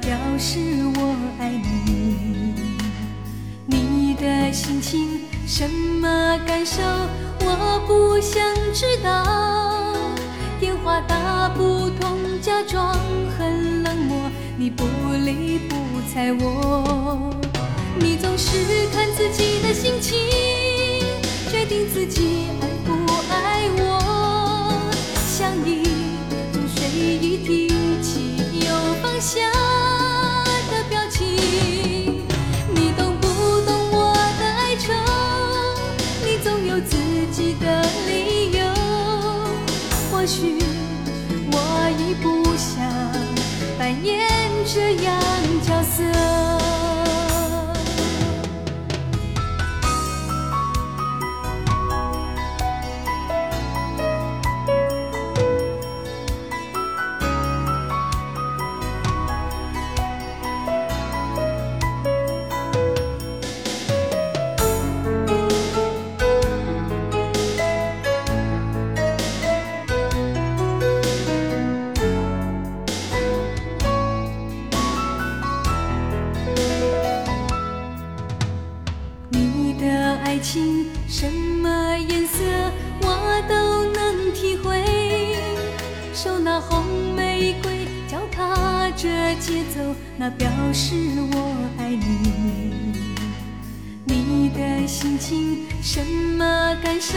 表示我爱你，你的心情什么感受？我不想知道。电话打不通，假装很冷漠，你不理不睬我。你总是看自己的心情，决定自己爱不爱我。想你总随意提起，又放下。去，我已不想扮演这样角色。感受，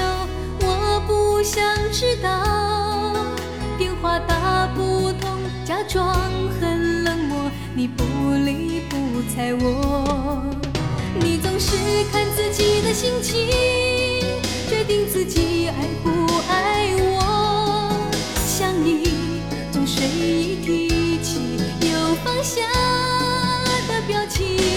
我不想知道。电话打不通，假装很冷漠，你不理不睬我。你总是看自己的心情，决定自己爱不爱我。想你，总随意提起又放下的表情。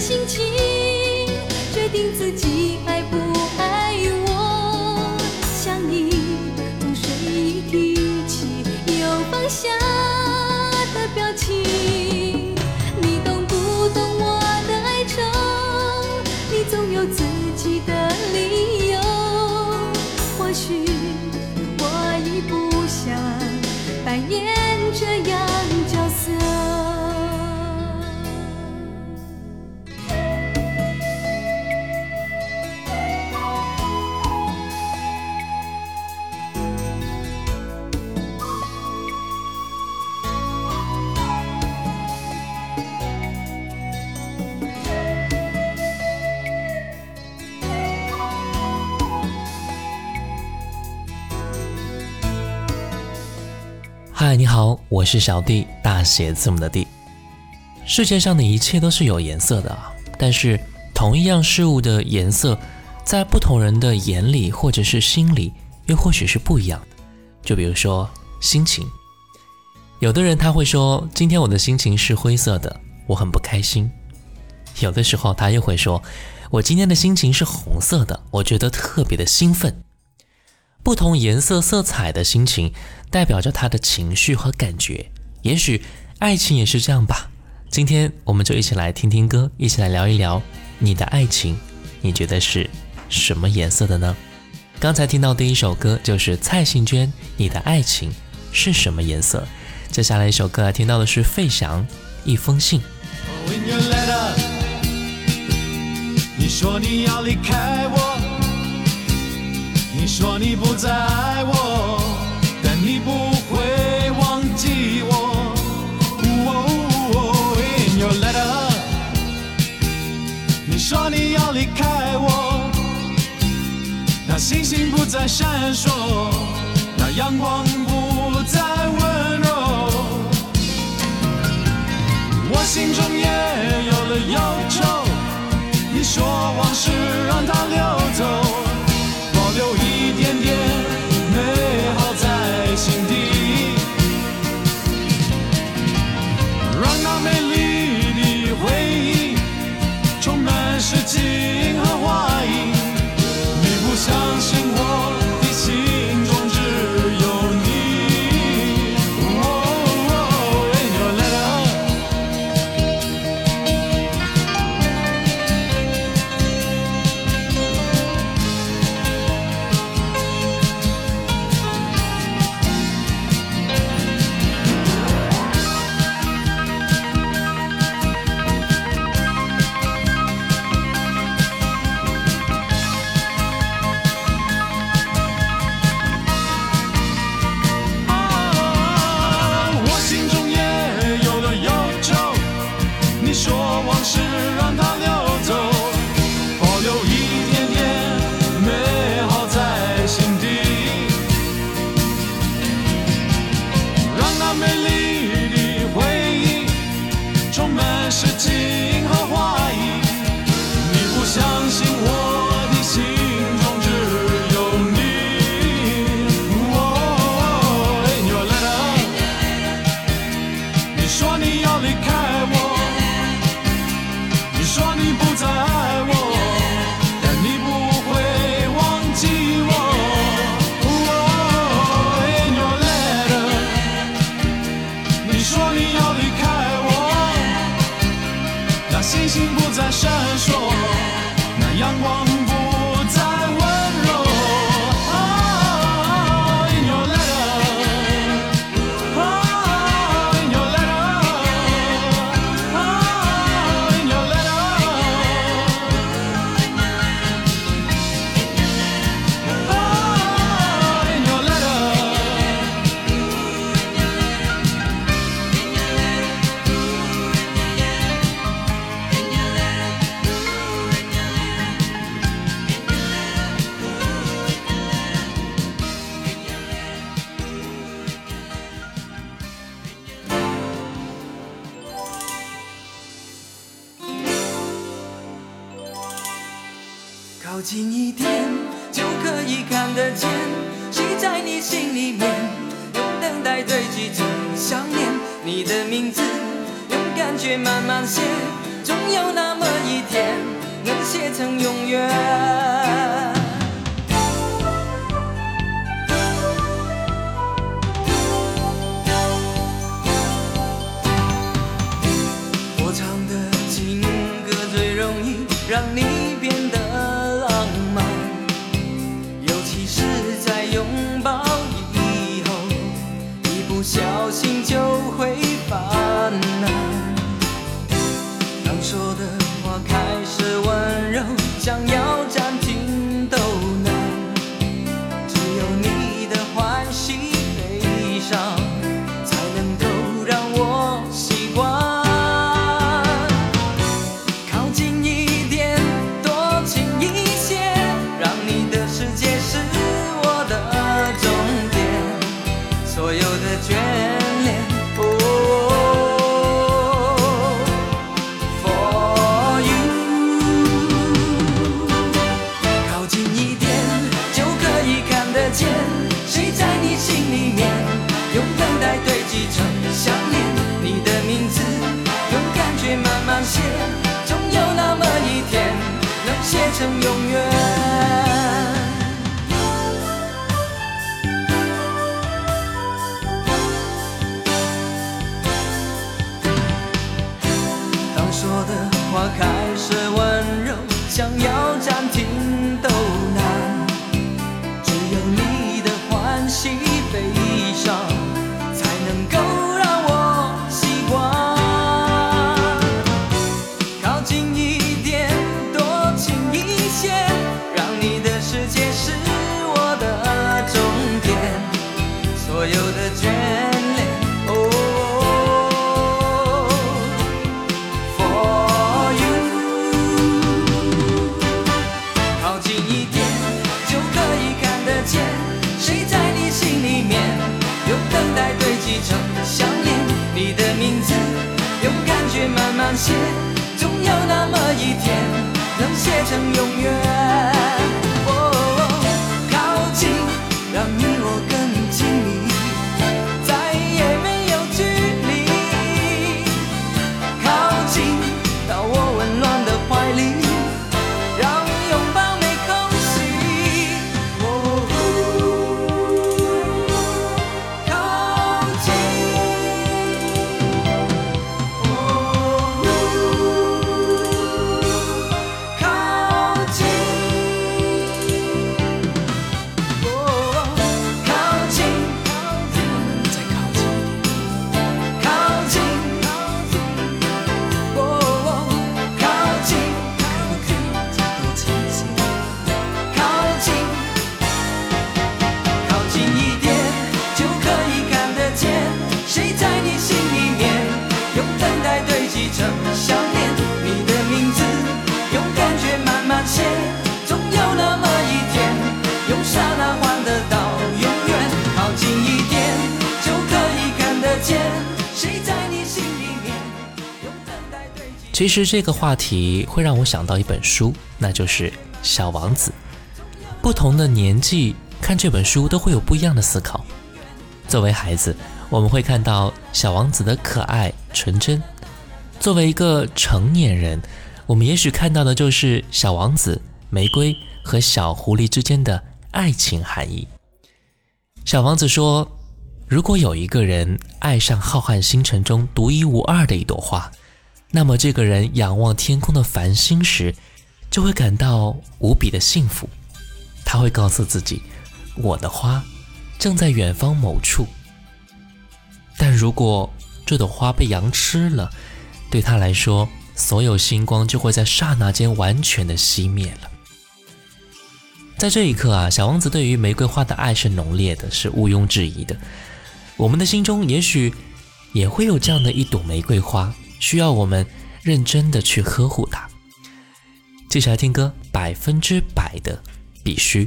心情决定自己爱不爱我，想你从是意提起又放下的表情，你懂不懂我的哀愁？你总有自己的理由。我是小弟，大写字母的弟。世界上的一切都是有颜色的，但是同一样事物的颜色，在不同人的眼里或者是心里，又或许是不一样的。就比如说心情，有的人他会说，今天我的心情是灰色的，我很不开心。有的时候他又会说，我今天的心情是红色的，我觉得特别的兴奋。不同颜色、色彩的心情，代表着他的情绪和感觉。也许爱情也是这样吧。今天我们就一起来听听歌，一起来聊一聊你的爱情，你觉得是什么颜色的呢？刚才听到第一首歌就是蔡幸娟《你的爱情是什么颜色》。接下来一首歌听到的是费翔《一封信》。你说你要离开我。你说你不再爱我，但你不会忘记我。哦哦、in your letter。你说你要离开我，那星星不再闪烁，那阳光不再温柔，我心中也有了忧愁。你说往事让它流走。那些，总有那么一天，能写成永远。想要。成永远，当说的话开始温柔，想要站。写，总有那么一天，能写成永远。其实这个话题会让我想到一本书，那就是《小王子》。不同的年纪看这本书都会有不一样的思考。作为孩子，我们会看到小王子的可爱、纯真；作为一个成年人，我们也许看到的就是小王子、玫瑰和小狐狸之间的爱情含义。小王子说：“如果有一个人爱上浩瀚星辰中独一无二的一朵花，”那么，这个人仰望天空的繁星时，就会感到无比的幸福。他会告诉自己：“我的花正在远方某处。”但如果这朵花被羊吃了，对他来说，所有星光就会在刹那间完全的熄灭了。在这一刻啊，小王子对于玫瑰花的爱是浓烈的，是毋庸置疑的。我们的心中也许也会有这样的一朵玫瑰花。需要我们认真的去呵护它。接下来听歌，百分之百的必须。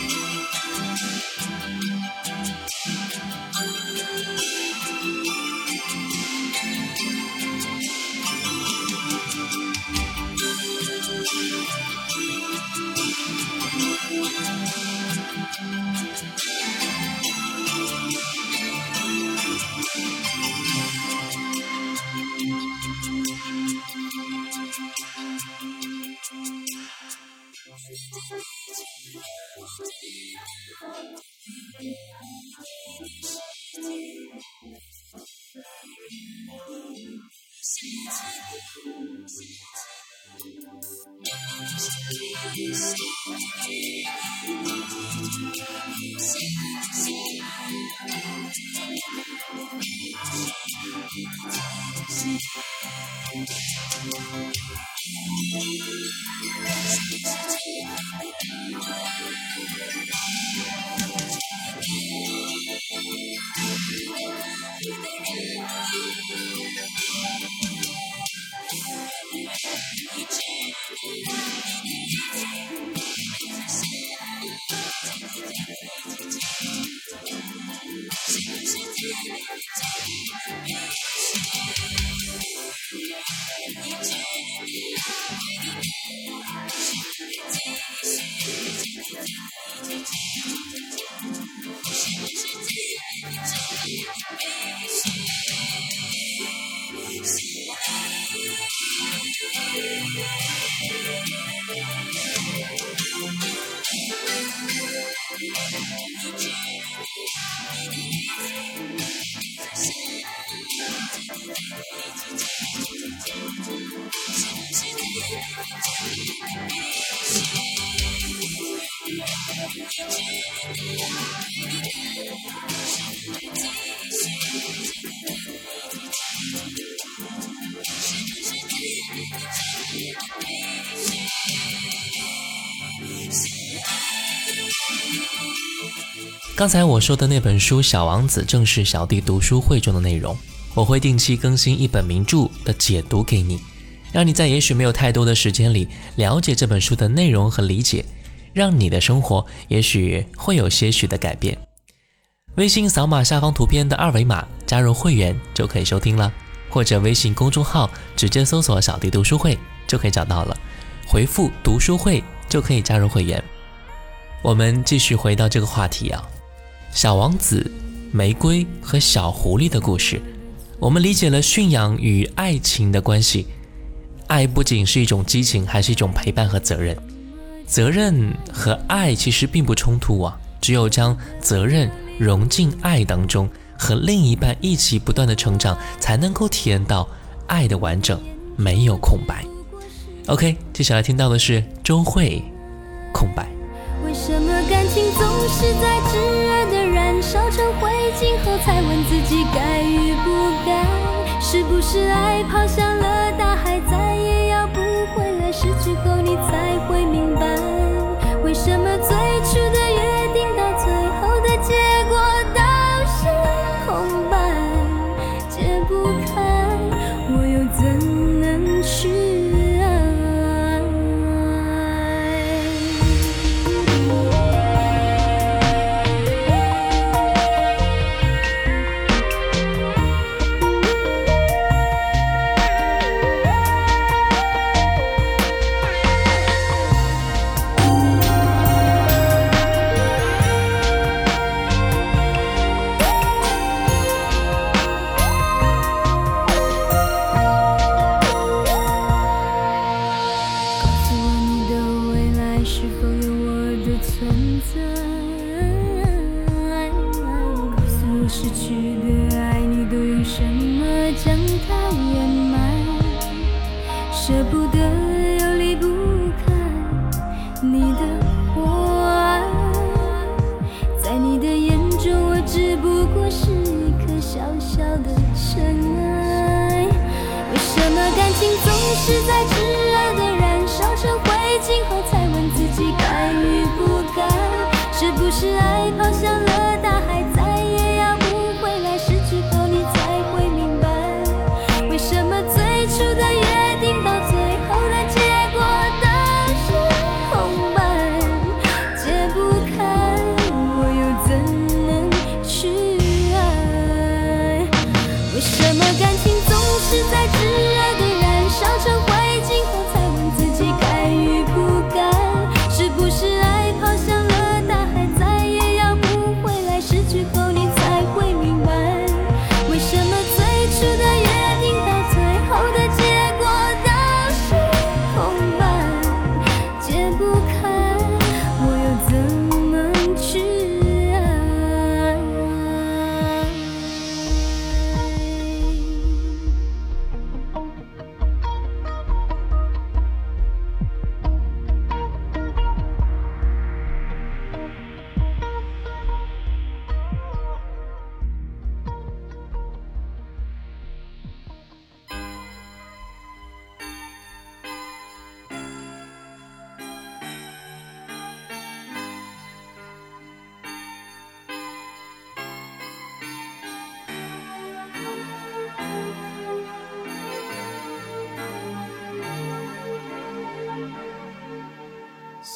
Sing, see. 刚才我说的那本书《小王子》，正是小弟读书会中的内容。我会定期更新一本名著的解读给你，让你在也许没有太多的时间里了解这本书的内容和理解。让你的生活也许会有些许的改变。微信扫码下方图片的二维码加入会员就可以收听了，或者微信公众号直接搜索“小弟读书会”就可以找到了，回复“读书会”就可以加入会员。我们继续回到这个话题啊，《小王子》玫瑰和小狐狸的故事，我们理解了驯养与爱情的关系，爱不仅是一种激情，还是一种陪伴和责任。责任和爱其实并不冲突啊，只有将责任融进爱当中，和另一半一起不断的成长，才能够体验到爱的完整，没有空白。OK 接下来听到的是周慧。空白。为什么感情总是在炙热的燃烧成灰烬后，才问自己该与不该？是不是爱跑向了大海，再也要不回来，失去后你才会明白。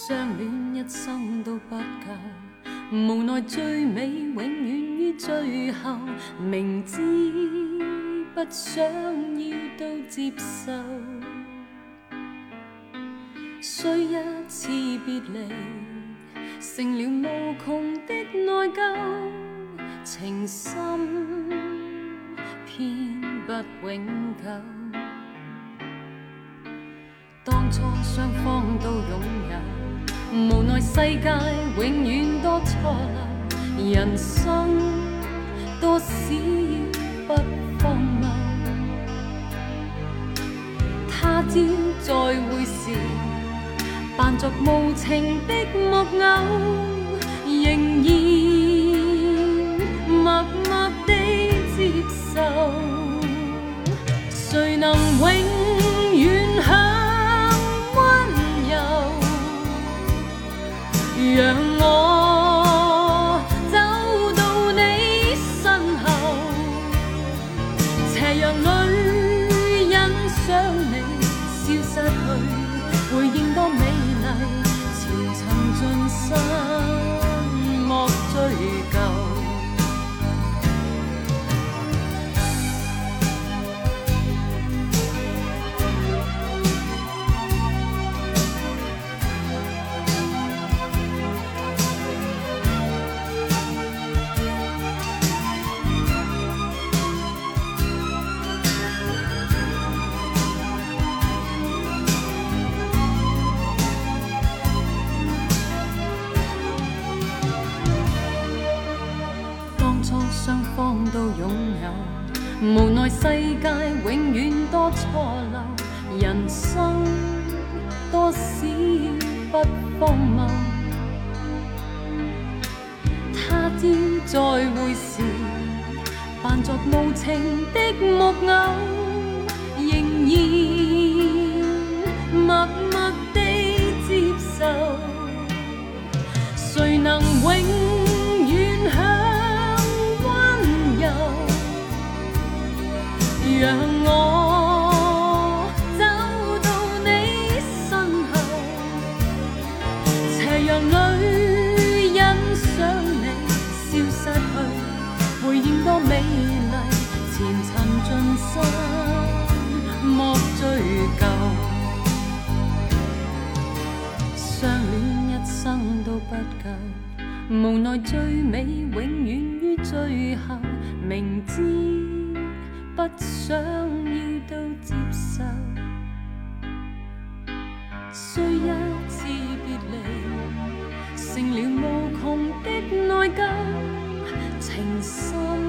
相恋一生都不够，无奈最美永远于最后，明知不想要都接受，虽一次别离，成了无穷的内疚，情深偏不永久，当初双方都拥有。无奈世界永远多错漏，人生多少不放慢。他朝再会时，扮作无情的木偶，仍然默默地接受。谁能永？yang 都拥有，无奈世界永远多错漏，人生多少不荒谬。他朝再会时，扮作无情的木偶，仍然默默地接受。谁能永？让我走到你身后，斜阳里欣赏你消失去，回应多美丽，前尘尽失，莫追究。相恋一生都不够，无奈最美永远于最后，明知。不想要都接受，需一次别离，成了无穷的内疚，情深。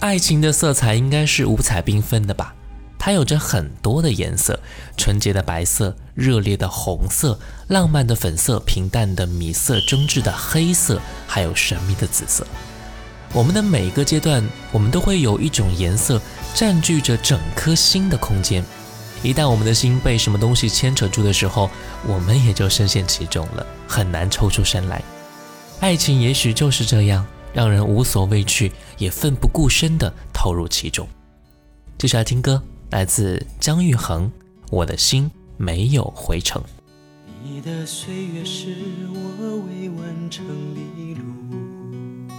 爱情的色彩应该是五彩缤纷的吧，它有着很多的颜色：纯洁的白色、热烈的红色、浪漫的粉色、平淡的米色、真挚的黑色，还有神秘的紫色。我们的每一个阶段，我们都会有一种颜色占据着整颗心的空间。一旦我们的心被什么东西牵扯住的时候，我们也就深陷其中了，很难抽出身来。爱情也许就是这样。让人无所畏惧也奋不顾身的投入其中接下来听歌来自姜育恒我的心没有回程你的岁月是我未完成的路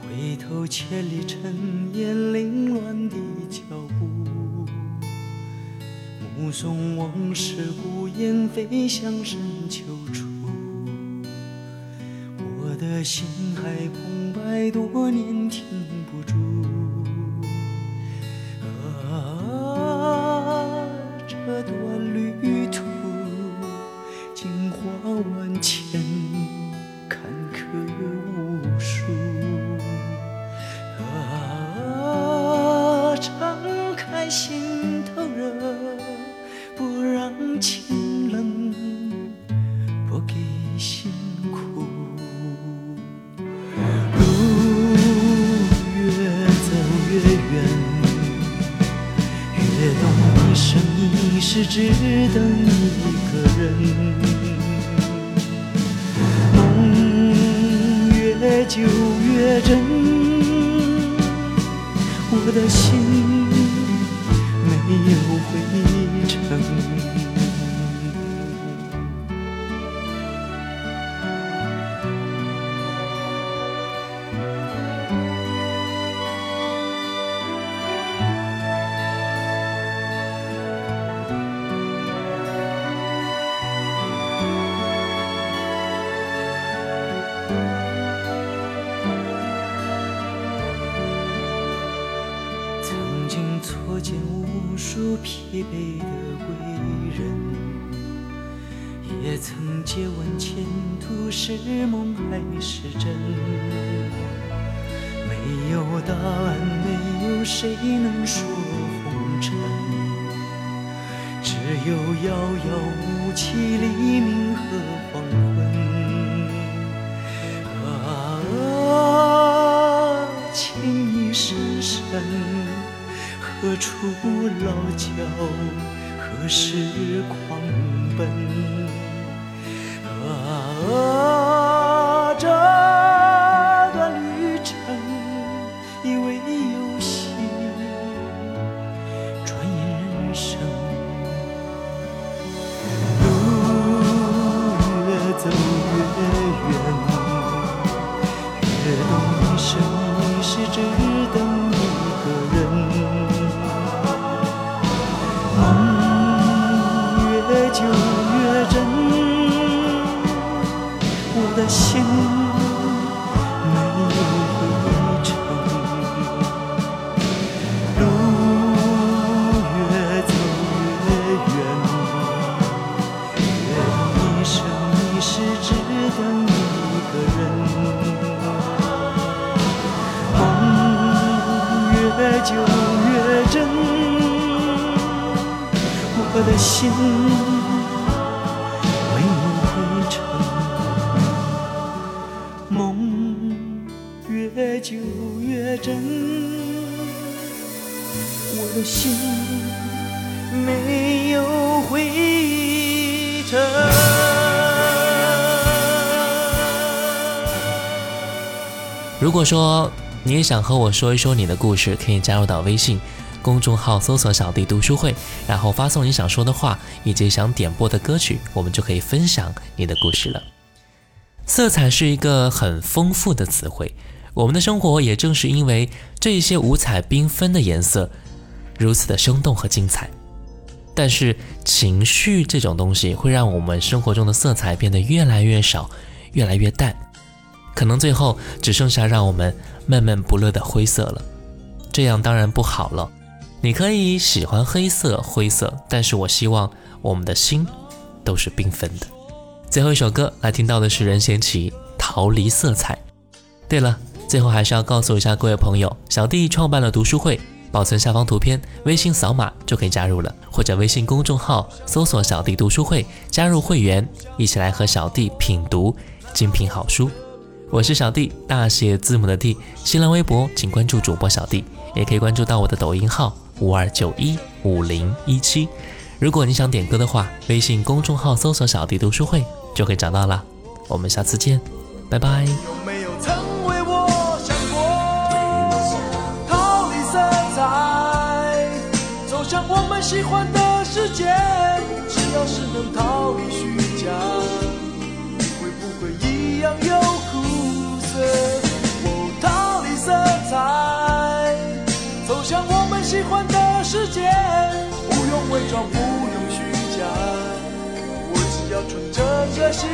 回头千里尘烟凌乱的脚步目送往事孤雁飞向深秋处我的心海澎湃多年停不住，啊，这段旅途，经过万千，坎坷无数。啊，敞开心头热，不让情冷，不给心苦。等。曾借问前途是梦还是真？没有答案，没有谁能说红尘，只有遥遥无期黎明和黄昏。啊，情意深深，何处老桥，何时狂奔？我的心没回程，路越走越远，愿一生一世只等一个人，梦越久越真，我的心。心没有回尘。如果说你也想和我说一说你的故事，可以加入到微信公众号搜索“小弟读书会”，然后发送你想说的话以及想点播的歌曲，我们就可以分享你的故事了。色彩是一个很丰富的词汇，我们的生活也正是因为这些五彩缤纷的颜色。如此的生动和精彩，但是情绪这种东西会让我们生活中的色彩变得越来越少，越来越淡，可能最后只剩下让我们闷闷不乐的灰色了。这样当然不好了。你可以喜欢黑色、灰色，但是我希望我们的心都是缤纷的。最后一首歌来听到的是任贤齐《逃离色彩》。对了，最后还是要告诉一下各位朋友，小弟创办了读书会。保存下方图片，微信扫码就可以加入了，或者微信公众号搜索“小弟读书会”，加入会员，一起来和小弟品读精品好书。我是小弟，大写字母的弟。新浪微博请关注主播小弟，也可以关注到我的抖音号五二九一五零一七。如果你想点歌的话，微信公众号搜索“小弟读书会”就可以找到了。我们下次见，拜拜。喜欢的世界，只要是能逃离虚假，会不会一样有苦涩？我逃离色彩，走向我们喜欢的世界，不用伪装，不用虚假，我只要纯真的心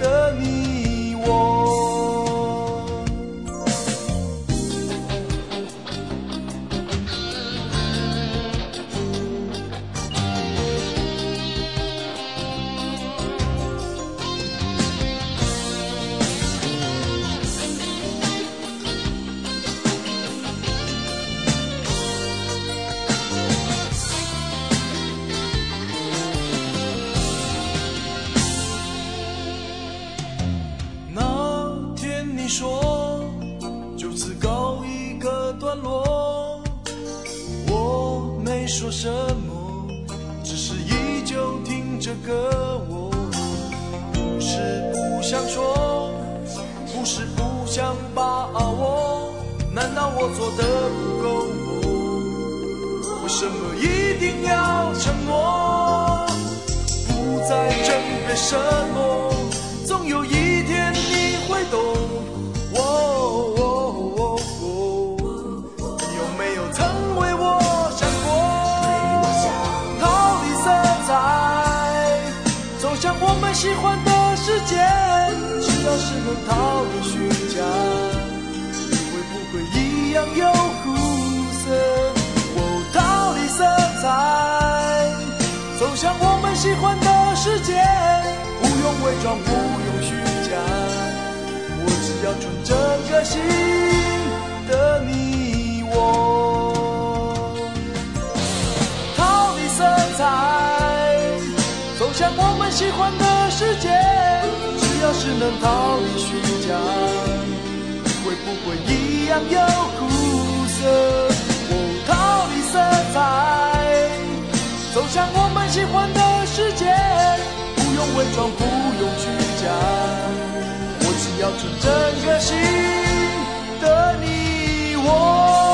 的你。段落，我没说什么，只是依旧听着歌。我不是不想说，不是不想把握。难道我做的不够？为什么一定要承诺？不再争辩什么？到什候逃离虚假，你会不会一样有苦涩？我逃离色彩，走向我们喜欢的世界，不用伪装，不用虚假，我只要纯真个性的你我。逃离色彩，走向我们喜欢的世界。要是能逃离虚假，会不会一样有苦涩？我逃离色彩，走向我们喜欢的世界，不用伪装，不用虚假，我只要纯真真心的你我。